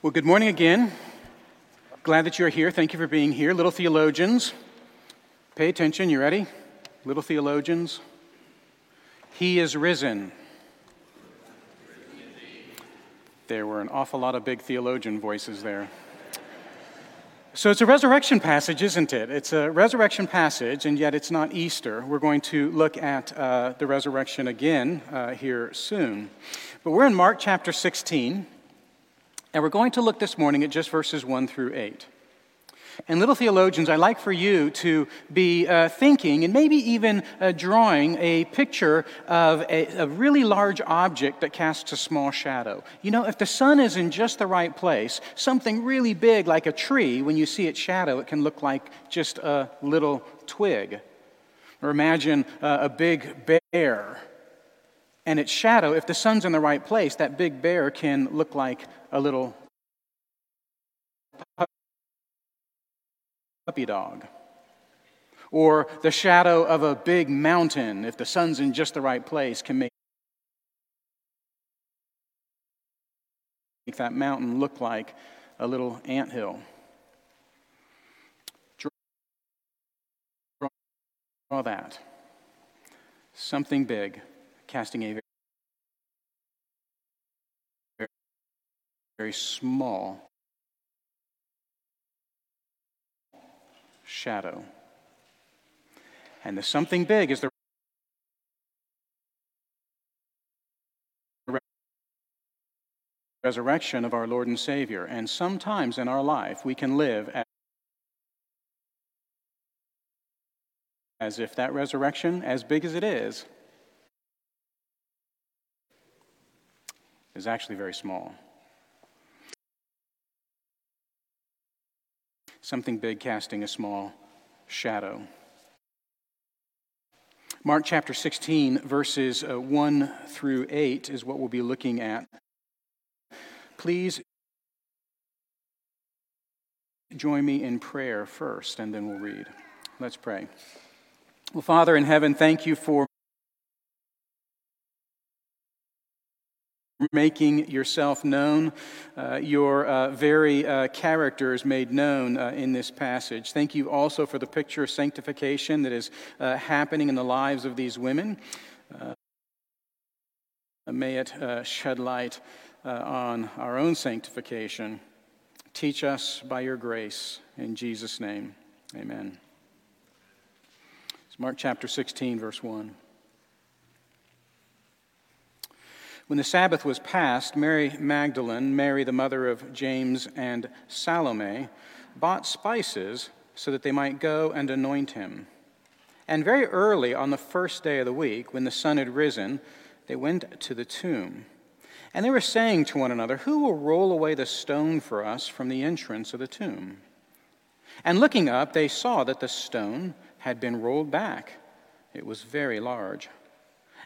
Well, good morning again. Glad that you're here. Thank you for being here. Little theologians, pay attention. You ready? Little theologians. He is risen. There were an awful lot of big theologian voices there. So it's a resurrection passage, isn't it? It's a resurrection passage, and yet it's not Easter. We're going to look at uh, the resurrection again uh, here soon. But we're in Mark chapter 16. And we're going to look this morning at just verses 1 through 8. And, little theologians, I'd like for you to be uh, thinking and maybe even uh, drawing a picture of a, a, really large object that casts a small shadow. You know, if the sun is in just the right place, something really big like a tree, when you see its shadow, it can look like just a little twig. Or imagine uh, a big bear and its shadow, if the sun's in the right place, that big bear can look like a little puppy dog. Or the shadow of a big mountain, if the sun's in just the right place, can make that mountain look like a little ant hill. Draw that. Something big casting a very, very small shadow. And the something big is the resurrection of our Lord and Savior. And sometimes in our life, we can live as if that resurrection, as big as it is, is actually very small. Something big casting a small shadow. Mark chapter 16, verses uh, 1 through 8 is what we'll be looking at. Please join me in prayer first, and then we'll read. Let's pray. Well, Father in heaven, thank you for making yourself known, uh, your uh, very uh, is made known uh, in this passage. Thank you also for the picture of sanctification that is uh, happening in the lives of these women. Uh, may it shed light on our own sanctification. Teach us by your grace. In Jesus' name, amen. It's Mark chapter 16, verse 1. When the Sabbath was past, Mary Magdalene, Mary the mother of James and Salome, bought spices so that they might go and anoint him. And very early on the first day of the week, when the sun had risen, they went to the tomb. And they were saying to one another, Who will roll away the stone for us from the entrance of the tomb? And looking up, they saw that the stone had been rolled back. It was very large.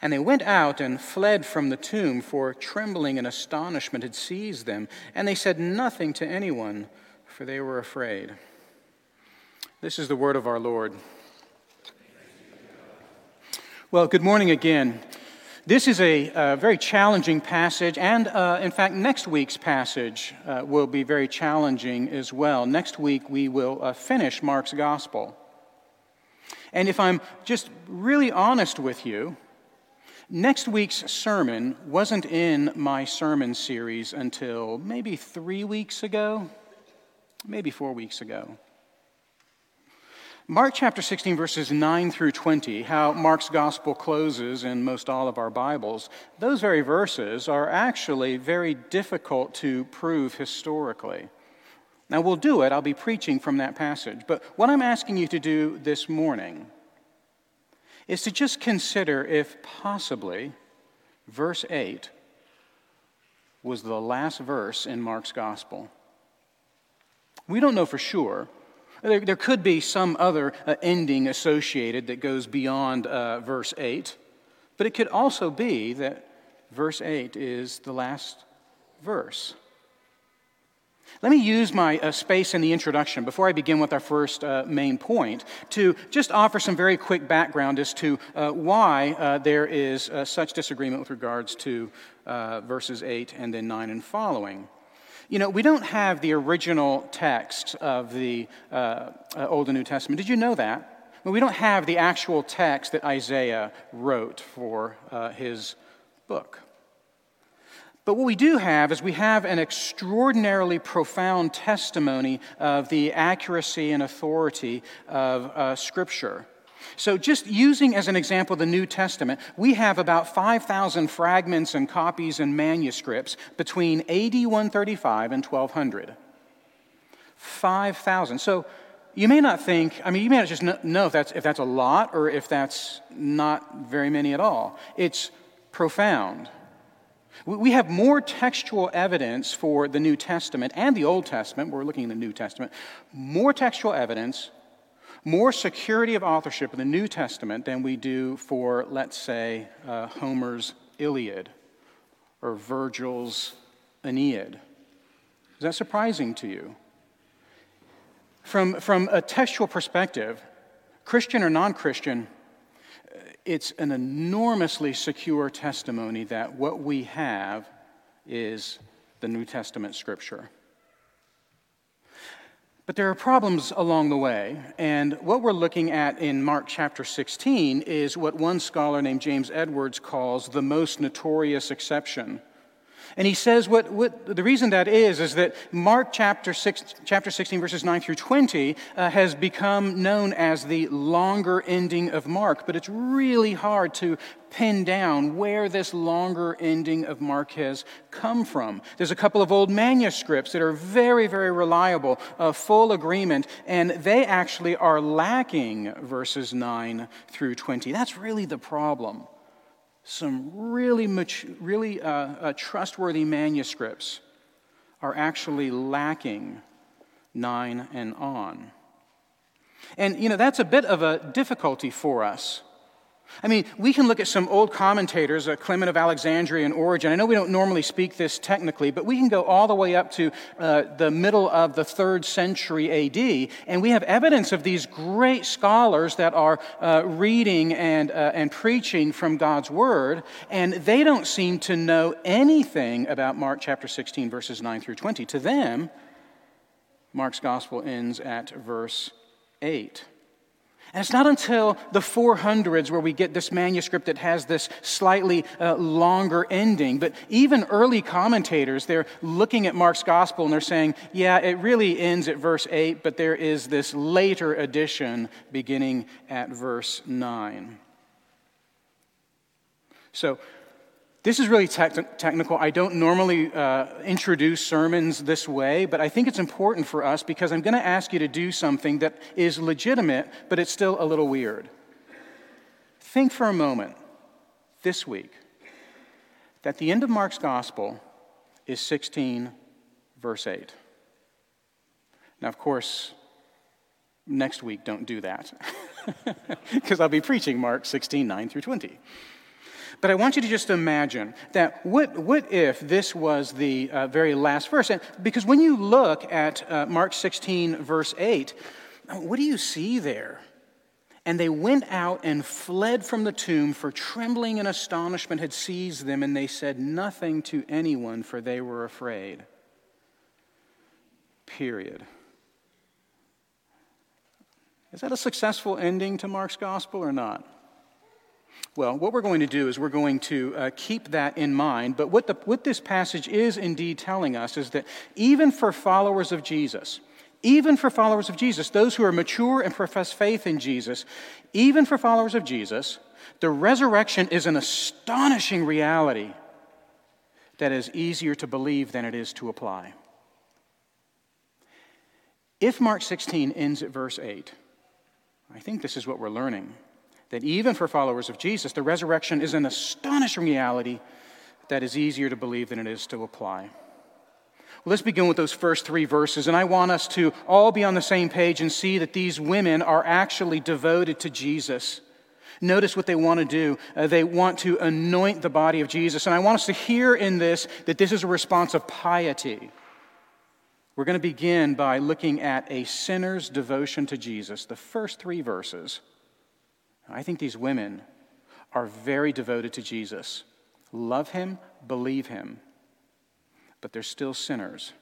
And they went out and fled from the tomb, for trembling and astonishment had seized them. And they said nothing to anyone, for they were afraid. This is the word of our Lord. Well, good morning again. This is a, a very challenging passage, and uh, in fact, next week's passage uh, will be very challenging as well. Next week, we will uh, finish Mark's gospel. And if I'm just really honest with you, Next week's sermon wasn't in my sermon series until maybe three weeks ago, maybe four weeks ago. Mark chapter 16, verses 9 through 20, how Mark's gospel closes in most all of our Bibles, those very verses are actually very difficult to prove historically. Now, we'll do it. I'll be preaching from that passage. But what I'm asking you to do this morning is to just consider if possibly verse 8 was the last verse in Mark's gospel. We don't know for sure. There, there could be some other uh, ending associated that goes beyond uh, verse 8, but it could also be that verse 8 is the last verse. Let me use my uh, space in the introduction before I begin with our first uh, main point to just offer some very quick background as to uh, why uh, there is uh, such disagreement with regards to uh, verses 8 and then 9 and following. You know, we don't have the original text of the Old and New Testament. Did you know that? Well, we don't have the actual text that Isaiah wrote for his book. But what we do have is we have an extraordinarily profound testimony of the accuracy and authority of uh, Scripture. So, just using as an example the New Testament, we have about 5,000 fragments and copies and manuscripts between AD 135 and 1200. 5,000. So, you may not think, I mean, you may not just know if that's, if that's a lot or if that's not very many at all. It's profound. We have more textual evidence for the New Testament and the Old Testament, we're looking in the New Testament, more textual evidence, more security of authorship in the New Testament than we do for, let's say, uh, Homer's Iliad or Virgil's Aeneid. Is that surprising to you? From, from a textual perspective, Christian or non Christian, it's an enormously secure testimony that what we have is the New Testament scripture. But there are problems along the way, and what we're looking at in Mark chapter 16 is what one scholar named James Edwards calls the most notorious exception and he says what, what the reason that is is that Mark chapter, six, chapter 16, verses 9 through 20, uh, has become known as the longer ending of Mark, but it's really hard to pin down where this longer ending of Mark has come from. There's a couple of old manuscripts that are very, very reliable, uh, full agreement, and they actually are lacking verses 9 through 20. That's really the problem some really, much, really uh, uh, trustworthy manuscripts are actually lacking nine and on. And, you know, that's a bit of a difficulty for us I mean, we can look at some old commentators, uh, Clement of Alexandria and Origen. I know we don't normally speak this technically, but we can go all the way up to uh, the middle of the third century AD, and we have evidence of these great scholars that are uh, reading and, uh, and preaching from God's Word, and they don't seem to know anything about Mark chapter 16, verses 9 through 20. To them, Mark's gospel ends at verse 8. And it's not until the 400s where we get this manuscript that has this slightly uh, longer ending. But even early commentators, they're looking at Mark's gospel and they're saying, yeah, it really ends at verse 8, but there is this later addition beginning at verse 9. So, this is really technical. I don't normally uh, introduce sermons this way, but I think it's important for us because I'm going to ask you to do something that is legitimate, but it's still a little weird. Think for a moment this week that the end of Mark's gospel is 16, verse 8. Now, of course, next week, don't do that because I'll be preaching Mark 16, 9 through 20. But I want you to just imagine that what, what if this was the uh, very last verse? And because when you look at uh, Mark 16, verse 8, what do you see there? And they went out and fled from the tomb, for trembling and astonishment had seized them, and they said nothing to anyone, for they were afraid. Period. Is that a successful ending to Mark's gospel or not? Well, what we're going to do is we're going to uh, keep that in mind. But what, the, what this passage is indeed telling us is that even for followers of Jesus, even for followers of Jesus, those who are mature and profess faith in Jesus, even for followers of Jesus, the resurrection is an astonishing reality that is easier to believe than it is to apply. If Mark 16 ends at verse 8, I think this is what we're learning that even for followers of Jesus, the resurrection is an astonishing reality that is easier to believe than it is to apply. Well, let's begin with those first three verses, and I want us to all be on the same page and see that these women are actually devoted to Jesus. Notice what they want to do. Uh, they want to anoint the body of Jesus. And I want us to hear in this that this is a response of piety. We're going to begin by looking at a sinner's devotion to Jesus, the first three verses. I think these women are very devoted to Jesus, love him, believe him, but they're still sinners.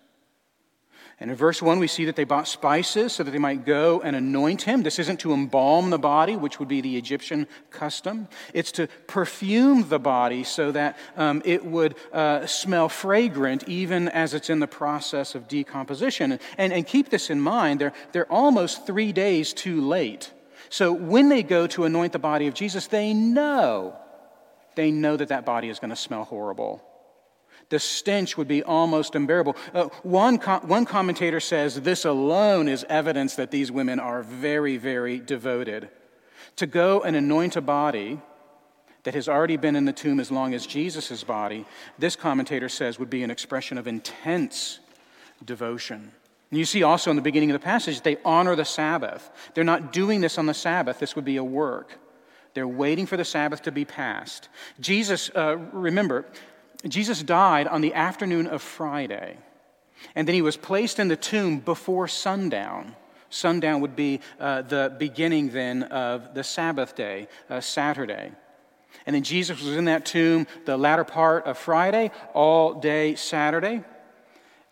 And in verse 1, we see that they bought spices so that they might go and anoint him. This isn't to embalm the body, which would be the Egyptian custom. It's to perfume the body so that um, it would uh, smell fragrant even as it's in the process of decomposition. And, and keep this in mind, they're, they're almost three days too late. So when they go to anoint the body of Jesus, they know, they know that that body is going to smell horrible the stench would be almost unbearable. Uh, one, one commentator says this alone is evidence that these women are very, very devoted. To go and anoint a body that has already been in the tomb as long as Jesus' body, this commentator says would be an expression of intense devotion. And you see also in the beginning of the passage, they honor the Sabbath. They're not doing this on the Sabbath, this would be a work. They're waiting for the Sabbath to be passed. Jesus, uh, remember, Jesus died on the afternoon of Friday, and then he was placed in the tomb before sundown. Sundown would be uh, the beginning then of the Sabbath day, uh, Saturday. And then Jesus was in that tomb the latter part of Friday, all day Saturday.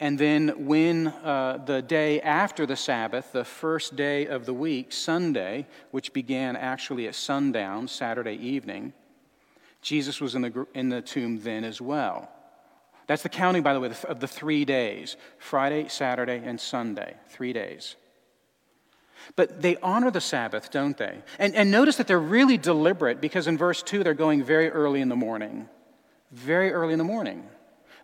And then, when uh, the day after the Sabbath, the first day of the week, Sunday, which began actually at sundown, Saturday evening, Jesus was in the, in the tomb then as well. That's the counting, by the way, of the three days Friday, Saturday, and Sunday. Three days. But they honor the Sabbath, don't they? And, and notice that they're really deliberate because in verse 2, they're going very early in the morning. Very early in the morning.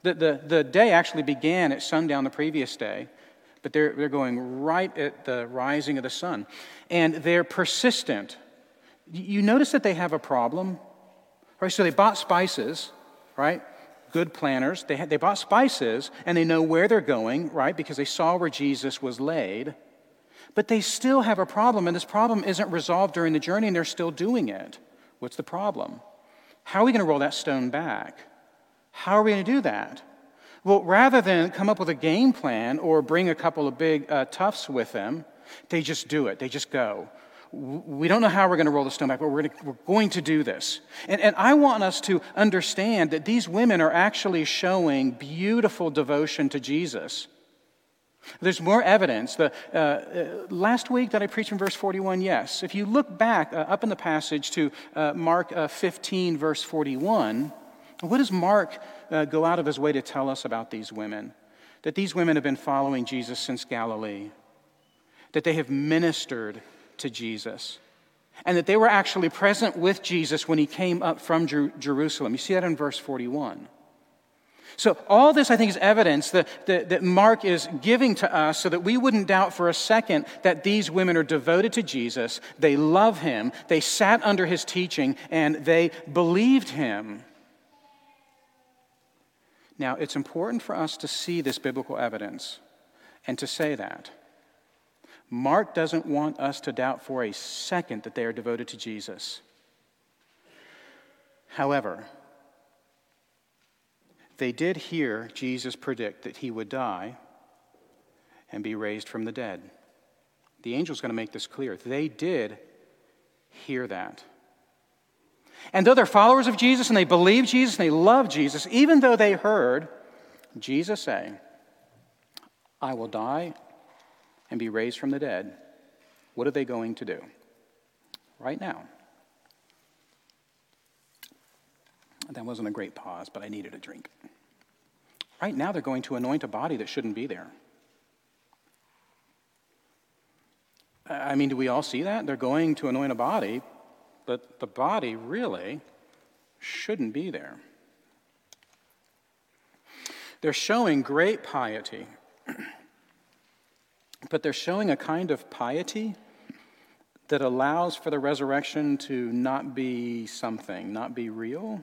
The, the, the day actually began at sundown the previous day, but they're, they're going right at the rising of the sun. And they're persistent. You notice that they have a problem? Right, so they bought spices, right? Good planners. They, had, they bought spices and they know where they're going, right? Because they saw where Jesus was laid. But they still have a problem, and this problem isn't resolved during the journey, and they're still doing it. What's the problem? How are we going to roll that stone back? How are we going to do that? Well, rather than come up with a game plan or bring a couple of big uh, toughs with them, they just do it. They just go we don't know how we're going to roll the stone back, but we're going to, we're going to do this. And, and I want us to understand that these women are actually showing beautiful devotion to Jesus. There's more evidence. The, uh, uh, last week that I preached from verse 41, yes. If you look back uh, up in the passage to uh, Mark uh, 15, verse 41, what does Mark uh, go out of his way to tell us about these women? That these women have been following Jesus since Galilee, that they have ministered to Jesus. And that they were actually present with Jesus when he came up from Jer- Jerusalem. You see that in verse 41. So, all this, I think, is evidence that, that, that, Mark is giving to us so that we wouldn't doubt for a second that these women are devoted to Jesus. They love him. They sat under his teaching and they believed him. Now, it's important for us to see this biblical evidence and to say that. Mark doesn't want us to doubt for a second that they are devoted to Jesus. However, they did hear Jesus predict that he would die and be raised from the dead. The angel's going to make this clear. They did hear that. And though they're followers of Jesus and they believe Jesus and they love Jesus, even though they heard Jesus say, I will die and be raised from the dead, what are they going to do? Right now. That wasn't a great pause, but I needed a drink. Right now, they're going to anoint a body that shouldn't be there. I mean, do we all see that? They're going to anoint a body, but the body really shouldn't be there. They're showing great piety. but they're showing a kind of piety that allows for the resurrection to not be something, not be real,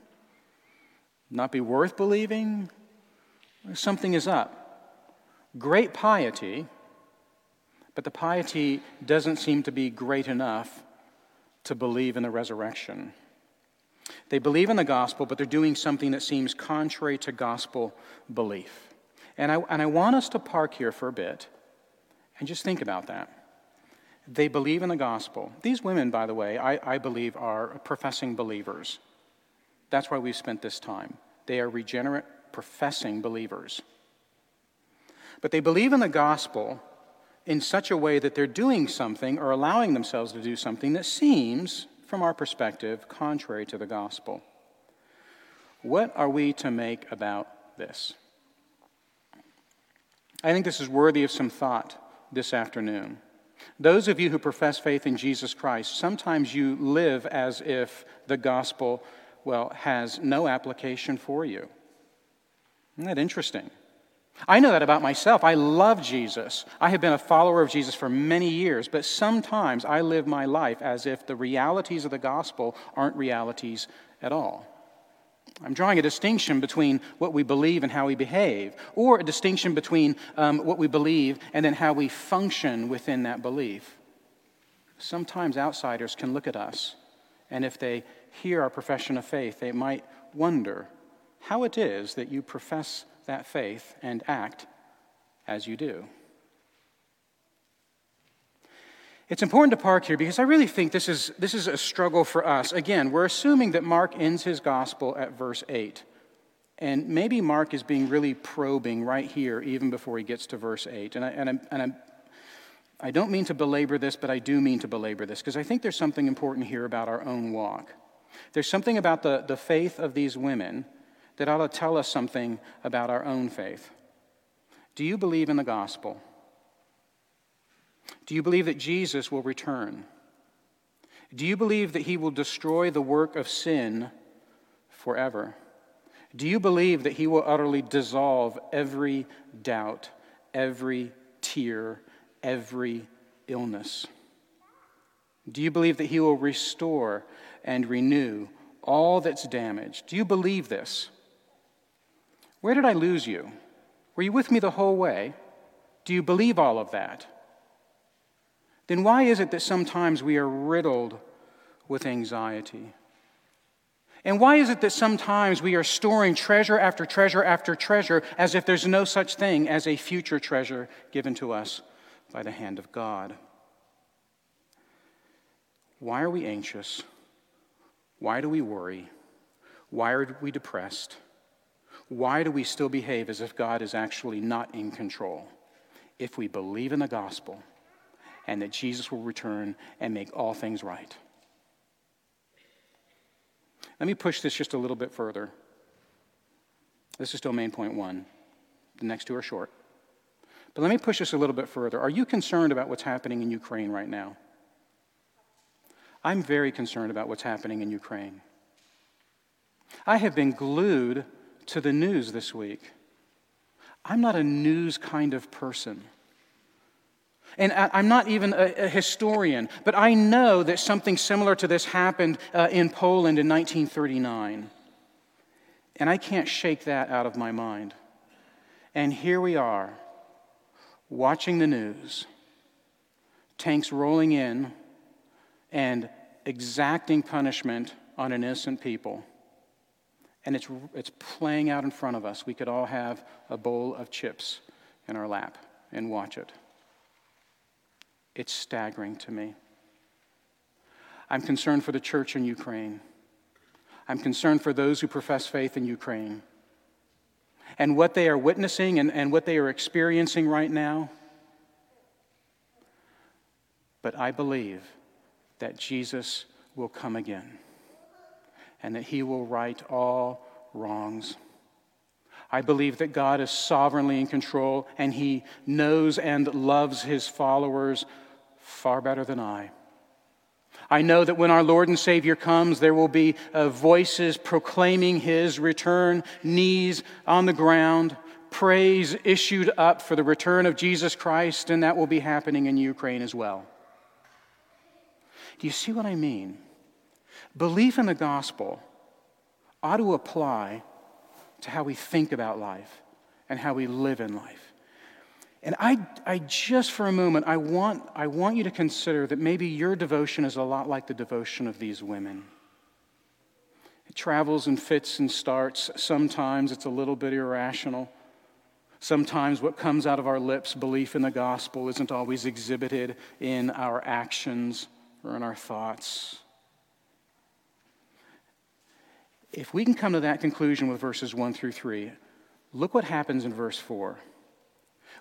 Not be worth believing? Something is up. Great piety, but the piety doesn't seem to be great enough to believe in the resurrection. They believe in the gospel, but they're doing something that seems contrary to gospel belief. And I, and I want us to park here for a bit and just think about that. They believe in the gospel. These women, by the way, I, I believe are professing believers. That's why we've spent this time. They are regenerate, professing believers. But they believe in the gospel in such a way that they're doing something or allowing themselves to do something that seems, from our perspective, contrary to the gospel. What are we to make about this? I think this is worthy of some thought this afternoon. Those of you who profess faith in Jesus Christ, sometimes you live as if the gospel, well, has no application for you. Isn't that interesting? I know that about myself. I love Jesus. I have been a follower of Jesus for many years, but sometimes I live my life as if the realities of the gospel aren't realities at all. I'm drawing a distinction between what we believe and how we behave, or a distinction between um, what we believe and then how we function within that belief. Sometimes outsiders can look at us, and if they hear our profession of faith, they might wonder how it is that you profess that faith and act as you do. It's important to park here because I really think this is, this is a struggle for us. Again, we're assuming that Mark ends his gospel at verse 8. And maybe Mark is being really probing right here, even before he gets to verse 8. And I, and I, and I, I don't mean to belabor this, but I do mean to belabor this because I think there's something important here about our own walk. There's something about the, the faith of these women that ought to tell us something about our own faith. Do you believe in the gospel? Do you believe that Jesus will return? Do you believe that he will destroy the work of sin forever? Do you believe that he will utterly dissolve every doubt, every tear, every illness? Do you believe that he will restore and renew all that's damaged? Do you believe this? Where did I lose you? Were you with me the whole way? Do you believe all of that? then why is it that sometimes we are riddled with anxiety? And why is it that sometimes we are storing treasure after treasure after treasure as if there's no such thing as a future treasure given to us by the hand of God? Why are we anxious? Why do we worry? Why are we depressed? Why do we still behave as if God is actually not in control? If we believe in the gospel, and that Jesus will return and make all things right. Let me push this just a little bit further. This is still main point one. The next two are short. But let me push this a little bit further. Are you concerned about what's happening in Ukraine right now? I'm very concerned about what's happening in Ukraine. I have been glued to the news this week. I'm not a news kind of person. And I'm not even a, historian, but I know that something similar to this happened uh, in Poland in 1939. And I can't shake that out of my mind. And here we are, watching the news, tanks rolling in and exacting punishment on innocent people. And it's, it's playing out in front of us. We could all have a bowl of chips in our lap and watch it. It's staggering to me. I'm concerned for the church in Ukraine. I'm concerned for those who profess faith in Ukraine. And what they are witnessing and, and what they are experiencing right now. But I believe that Jesus will come again and that he will right all wrongs. I believe that God is sovereignly in control and he knows and loves his followers far better than I. I know that when our Lord and Savior comes, there will be uh, voices proclaiming his return, knees on the ground, praise issued up for the return of Jesus Christ, and that will be happening in Ukraine as well. Do you see what I mean? Belief in the gospel ought to apply to how we think about life and how we live in life. And I, I just for a moment, I want, I want you to consider that maybe your devotion is a lot like the devotion of these women. It travels and fits and starts. Sometimes it's a little bit irrational. Sometimes what comes out of our lips, belief in the gospel, isn't always exhibited in our actions or in our thoughts. If we can come to that conclusion with verses 1 through 3, look what happens in verse 4.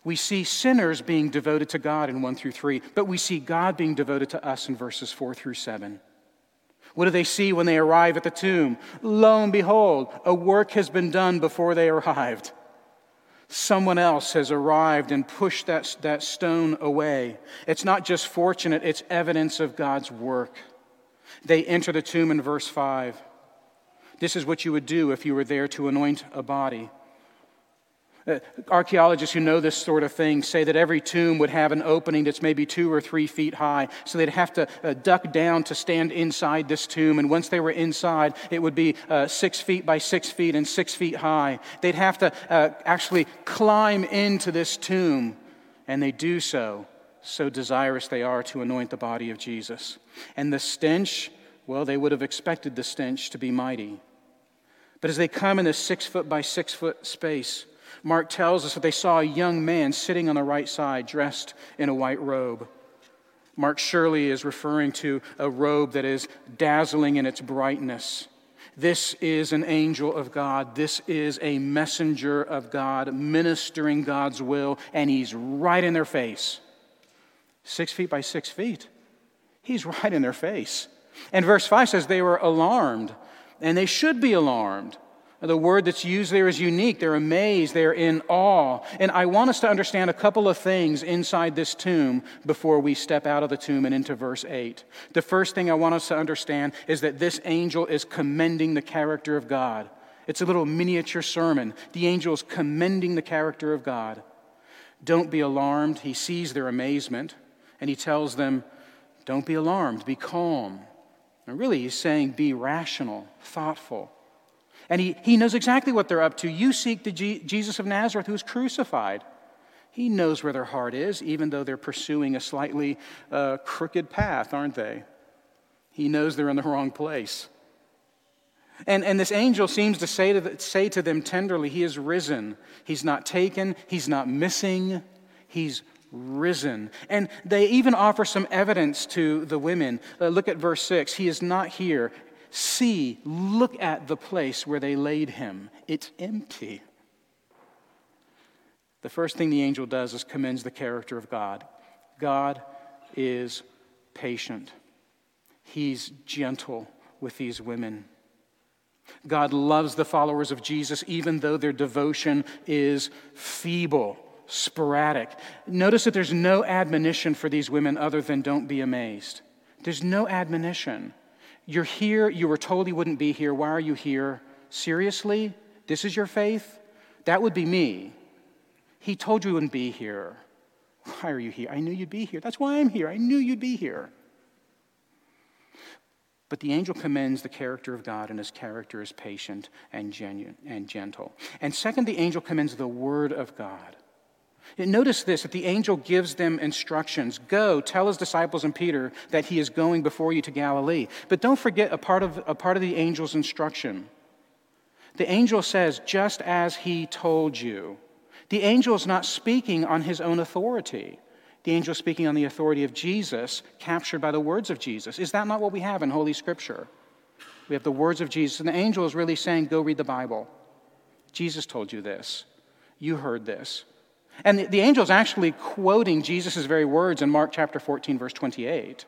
We see sinners being devoted to God in 1 through 3, but we see God being devoted to us in verses 4 through 7. What do they see when they arrive at the tomb? Lo and behold, a work has been done before they arrived. Someone else has arrived and pushed that, that stone away. It's not just fortunate, it's evidence of God's work. They enter the tomb in verse 5. This is what you would do if you were there to anoint a body. Uh, archaeologists who know this sort of thing say that every tomb would have an opening that's maybe two or three feet high. So they'd have to uh, duck down to stand inside this tomb. And once they were inside, it would be uh, six feet by six feet and six feet high. They'd have to actually climb into this tomb. And they do so, so desirous they are to anoint the body of Jesus. And the stench, well, they would have expected the stench to be mighty. But as they come in this six foot by six foot space, Mark tells us that they saw a young man sitting on the right side, dressed in a white robe. Mark surely is referring to a robe that is dazzling in its brightness. This is an angel of God. This is a messenger of God ministering God's will, and he's right in their face. Six feet by six feet. He's right in their face. And verse 5 says they were alarmed, and they should be alarmed. The word that's used there is unique. They're amazed, they're in awe. And I want us to understand a couple of things inside this tomb before we step out of the tomb and into verse 8. The first thing I want us to understand is that this angel is commending the character of God. It's a little miniature sermon. The angel is commending the character of God. Don't be alarmed. He sees their amazement and he tells them, Don't be alarmed, be calm. And really, he's saying, Be rational, thoughtful. And he, he knows exactly what they're up to. You seek the G- Jesus of Nazareth who was crucified. He knows where their heart is, even though they're pursuing a slightly uh, crooked path, aren't they? He knows they're in the wrong place. And, and this angel seems to say to, the, say to them tenderly, He is risen. He's not taken, He's not missing, He's risen. And they even offer some evidence to the women. Uh, look at verse 6. He is not here. See, look at the place where they laid him. It's empty. The first thing the angel does is commends the character of God. God is patient, He's gentle with these women. God loves the followers of Jesus even though their devotion is feeble, sporadic. Notice that there's no admonition for these women other than don't be amazed. There's no admonition. You're here, you were told you wouldn't be here. Why are you here? Seriously? This is your faith? That would be me. He told you you wouldn't be here. Why are you here? I knew you'd be here. That's why I'm here. I knew you'd be here. But the angel commends the character of God, and his character is patient and genuine and gentle. And second, the angel commends the word of God. Notice this that the angel gives them instructions Go, tell his disciples and Peter that he is going before you to Galilee. But don't forget a part of, a part of the angel's instruction. The angel says, just as he told you. The angel is not speaking on his own authority. The angel is speaking on the authority of Jesus, captured by the words of Jesus. Is that not what we have in Holy Scripture? We have the words of Jesus, and the angel is really saying, Go read the Bible. Jesus told you this. You heard this. And the, the angel is actually quoting Jesus' very words in Mark chapter 14, verse 28.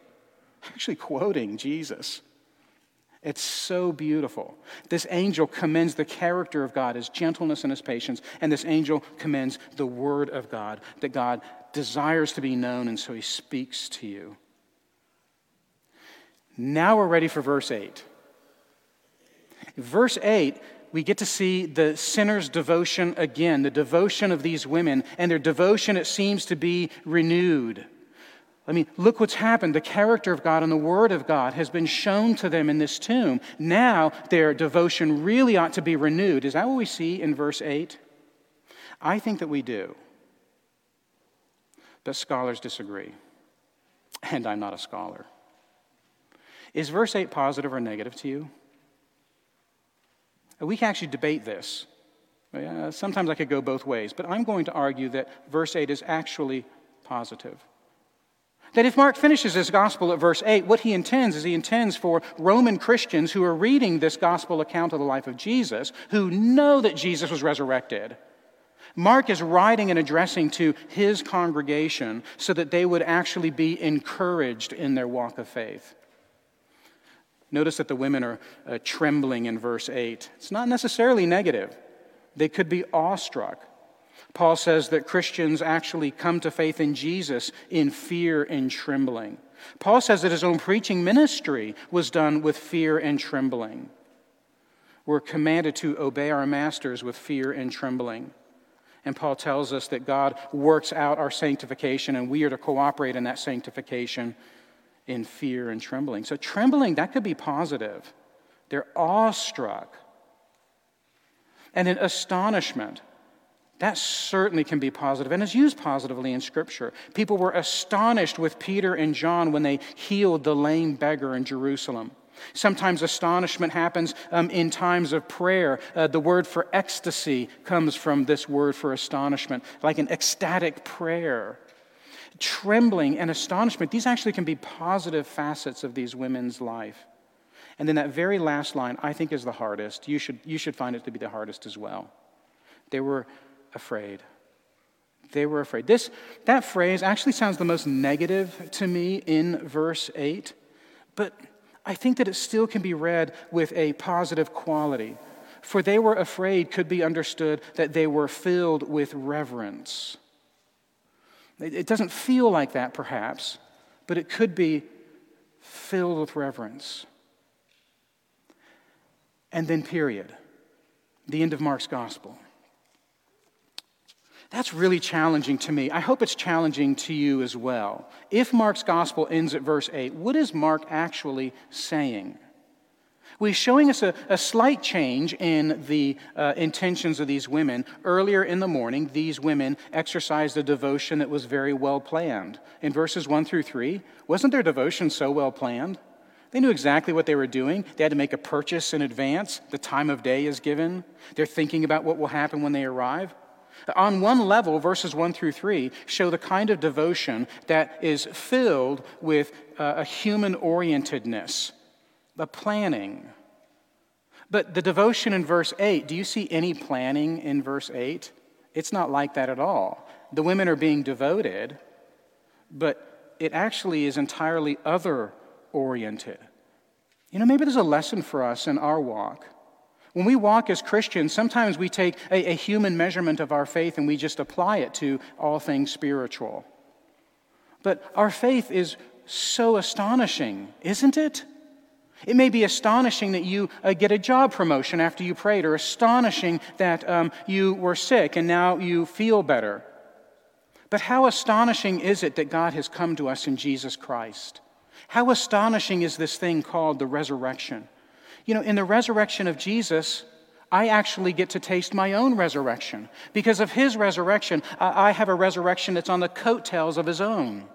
Actually quoting Jesus. It's so beautiful. This angel commends the character of God, his gentleness and his patience, and this angel commends the word of God, that God desires to be known, and so he speaks to you. Now we're ready for verse 8. Verse 8 we get to see the sinner's devotion again, the devotion of these women, and their devotion, it seems to be renewed. I mean, look what's happened. The character of God and the Word of God has been shown to them in this tomb. Now their devotion really ought to be renewed. Is that what we see in verse 8? I think that we do. But scholars disagree. And I'm not a scholar. Is verse 8 positive or negative to you? We can actually debate this. Uh, sometimes I could go both ways, but I'm going to argue that verse 8 is actually positive. That if Mark finishes his gospel at verse 8, what he intends is he intends for Roman Christians who are reading this gospel account of the life of Jesus, who know that Jesus was resurrected. Mark is writing and addressing to his congregation so that they would actually be encouraged in their walk of faith. Notice that the women are uh, trembling in verse 8. It's not necessarily negative, they could be awestruck. Paul says that Christians actually come to faith in Jesus in fear and trembling. Paul says that his own preaching ministry was done with fear and trembling. We're commanded to obey our masters with fear and trembling. And Paul tells us that God works out our sanctification, and we are to cooperate in that sanctification in fear and trembling. So, trembling, that could be positive. They're awestruck. And in astonishment, that certainly can be positive and is used positively in Scripture. People were astonished with Peter and John when they healed the lame beggar in Jerusalem. Sometimes astonishment happens um, in times of prayer. Uh, the word for ecstasy comes from this word for astonishment, like an ecstatic prayer. Trembling and astonishment, these actually can be positive facets of these women's life. And then that very last line, I think, is the hardest. You should, you should find it to be the hardest as well. They were afraid. They were afraid. This, that phrase actually sounds the most negative to me in verse 8, but I think that it still can be read with a positive quality. For they were afraid could be understood that they were filled with reverence. It doesn't feel like that, perhaps, but it could be filled with reverence. And then, period. The end of Mark's gospel. That's really challenging to me. I hope it's challenging to you as well. If Mark's gospel ends at verse 8, what is Mark actually saying? Well, he's showing us a, a slight change in the uh, intentions of these women. Earlier in the morning, these women exercised a devotion that was very well planned. In verses 1 through 3, wasn't their devotion so well planned? They knew exactly what they were doing. They had to make a purchase in advance. The time of day is given. They're thinking about what will happen when they arrive. On one level, verses 1 through 3 show the kind of devotion that is filled with uh, a human orientedness, the planning. But the devotion in verse 8, do you see any planning in verse 8? It's not like that at all. The women are being devoted, but it actually is entirely other oriented. You know, maybe there's a lesson for us in our walk. When we walk as Christians, sometimes we take a, a, human measurement of our faith and we just apply it to all things spiritual. But our faith is so astonishing, isn't it? It may be astonishing that you uh, get a job promotion after you prayed, or astonishing that um, you were sick and now you feel better. But how astonishing is it that God has come to us in Jesus Christ? How astonishing is this thing called the resurrection? You know, in the resurrection of Jesus, I actually get to taste my own resurrection. Because of his resurrection, I have a resurrection that's on the coattails of his own.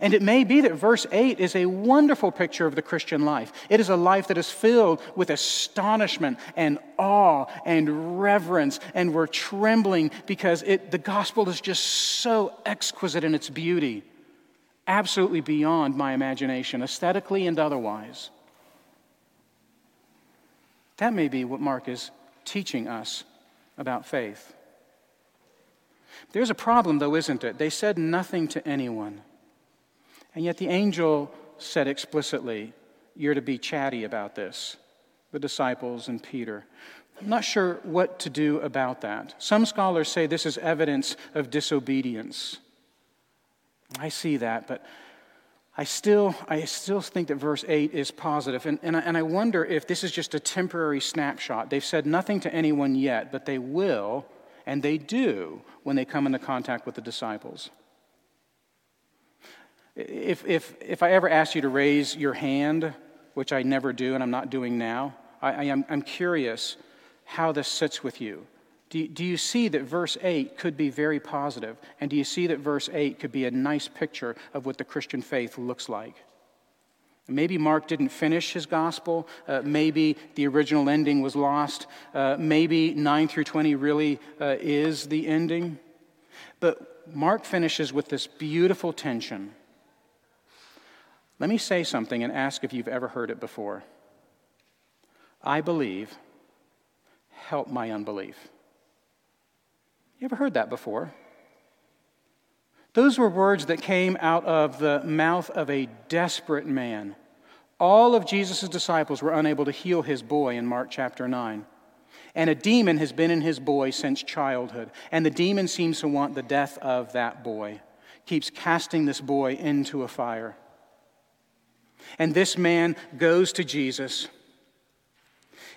And it may be that verse 8 is a wonderful picture of the Christian life. It is a life that is filled with astonishment and awe and reverence, and we're trembling because it, the gospel is just so exquisite in its beauty, absolutely beyond my imagination, aesthetically and otherwise. That may be what Mark is teaching us about faith. There's a problem, though, isn't it? They said nothing to anyone. And yet the angel said explicitly, You're to be chatty about this, the disciples and Peter. I'm not sure what to do about that. Some scholars say this is evidence of disobedience. I see that, but I still, I still think that verse 8 is positive. And, and, I, and I wonder if this is just a temporary snapshot. They've said nothing to anyone yet, but they will, and they do, when they come into contact with the disciples. If, if, if I ever asked you to raise your hand, which I never do and I'm not doing now, I, I am, I'm curious how this sits with you. Do, do you see that verse 8 could be very positive? And do you see that verse 8 could be a nice picture of what the Christian faith looks like? Maybe Mark didn't finish his gospel. Uh, maybe the original ending was lost. Uh, maybe 9 through 20 really uh, is the ending. But Mark finishes with this beautiful tension. Let me say something and ask if you've ever heard it before. I believe, help my unbelief. You ever heard that before? Those were words that came out of the mouth of a desperate man. All of Jesus' disciples were unable to heal his boy in Mark chapter 9. And a demon has been in his boy since childhood. And the demon seems to want the death of that boy, keeps casting this boy into a fire. And this man goes to Jesus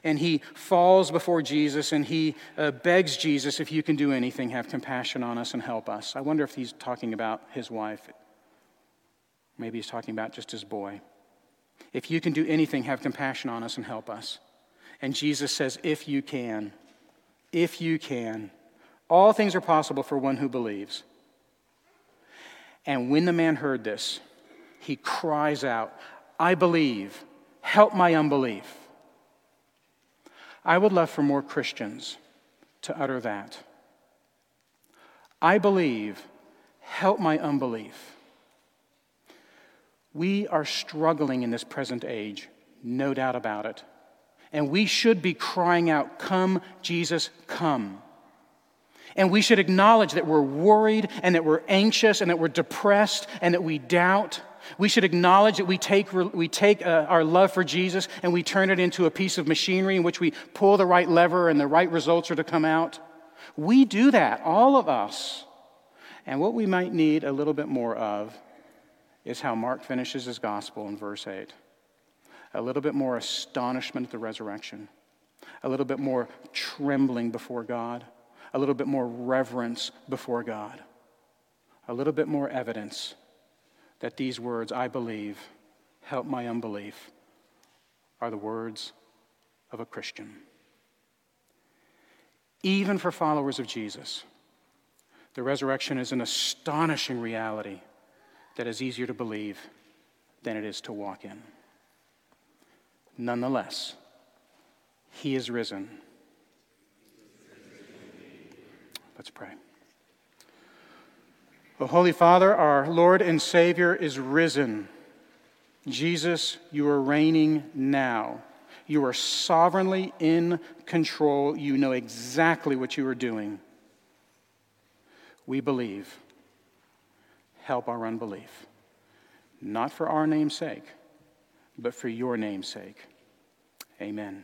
and he falls before Jesus and he uh, begs Jesus, if you can do anything, have compassion on us and help us. I wonder if he's talking about his wife. Maybe he's talking about just his boy. If you can do anything, have compassion on us and help us. And Jesus says, if you can, if you can, all things are possible for one who believes. And when the man heard this, he cries out, I believe, help my unbelief. I would love for more Christians to utter that. I believe, help my unbelief. We are struggling in this present age, no doubt about it. And we should be crying out, Come, Jesus, come. And we should acknowledge that we're worried and that we're anxious and that we're depressed and that we doubt. We should acknowledge that we take, we take uh, our love for Jesus and we turn it into a piece of machinery in which we pull the right lever and the right results are to come out. We do that, all of us. And what we might need a little bit more of is how Mark finishes his gospel in verse 8 a little bit more astonishment at the resurrection, a little bit more trembling before God, a little bit more reverence before God, a little bit more evidence that these words, I believe, help my unbelief, are the words of a Christian. Even for followers of Jesus, the resurrection is an astonishing reality that is easier to believe than it is to walk in. Nonetheless, he is risen. Let's pray. O Holy Father, our Lord and Savior is risen. Jesus, you are reigning now. You are sovereignly in control. You know exactly what you are doing. We believe. Help our unbelief. Not for our name's sake, but for your name's sake. Amen.